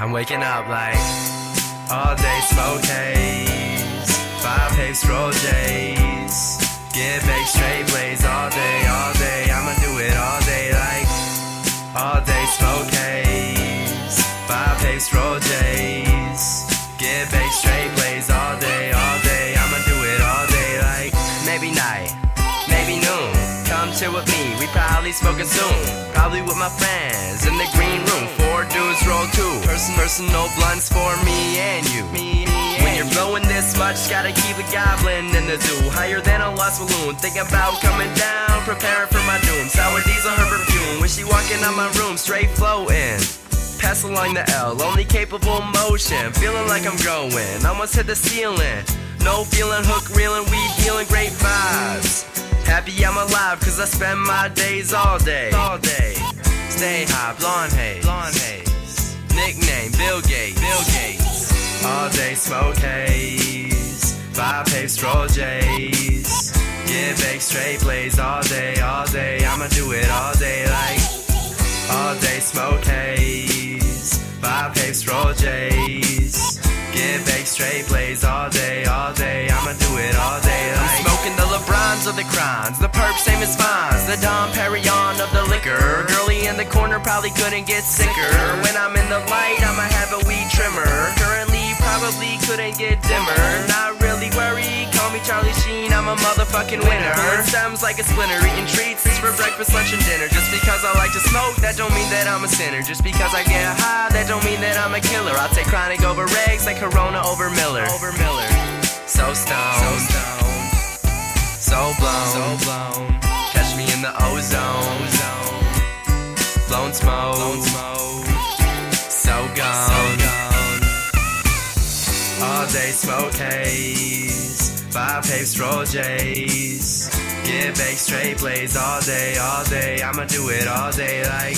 I'm waking up like all day smoke haze, five pace roll J's, get baked straight blaze all day, all day. I'ma do it all day like all day smoke haze, five pace roll J's, get baked straight blaze all day, all day. I'ma do it all day like maybe night, maybe noon. Come chill with me, we probably smoking soon. Probably with my friends in the personal blunts for me and you. me When you're blowing this much, gotta keep a goblin in the zoo. Higher than a lost balloon. Thinking about coming down, preparing for my doom. Sour diesel, her perfume. When she walking out my room, straight floating. Pass along the L, only capable motion. Feeling like I'm growing, almost hit the ceiling. No feeling, hook reeling, we dealing, great vibes. Happy I'm alive, cause I spend my days all day. All day. Stay high, blonde haze. Blonde haze. Nickname Bill Gates. Bill Gates. All day smoke haze. Five pace roll J's. Get baked straight blaze all day, all day. I'ma do it all day like all day smoke haze. Five pace roll J's. Get baked straight blaze all day, all day. I'ma do it all day like smoking the LeBrons of the crimes, the perp same as fines, the Dom Perignon of the liquor. In the corner probably couldn't get sicker. When I'm in the light, I'ma have a weed trimmer. Currently, probably couldn't get dimmer. Not really worried, call me Charlie Sheen, I'm a motherfucking winner. Sounds like a splinter, eating treats for breakfast, lunch, and dinner. Just because I like to smoke, that don't mean that I'm a sinner. Just because I get high, that don't mean that I'm a killer. I'll take chronic over regs, like Corona over Miller. Over Miller. So stoned. So stoned. So blown. So blown. Catch me in the ozone. Day smoke haze. Five pace roll J's. Get baked straight blaze all day, all day. I'ma do it all day like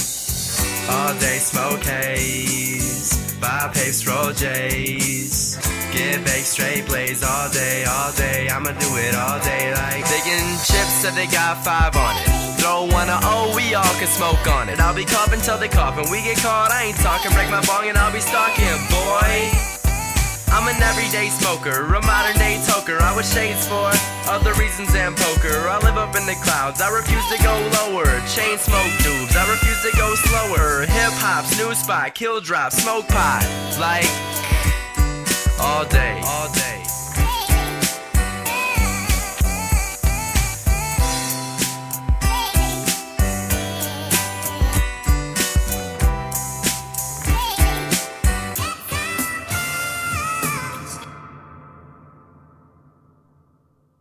all day smoke haze. Five pace roll J's. Get baked straight blaze all day, all day. I'ma do it all day like Digging chips said they got five on it. Throw one of oh, we all can smoke on it. I'll be coughing till they cough. and we get caught, I ain't talking. Break my bong and I'll be stalking, boy. Everyday smoker, a modern day toker. I was shades for other reasons than poker. I live up in the clouds, I refuse to go lower. Chain smoke tubes, I refuse to go slower. Hip hop, snooze spot, kill drop, smoke pot. Like all day, all day.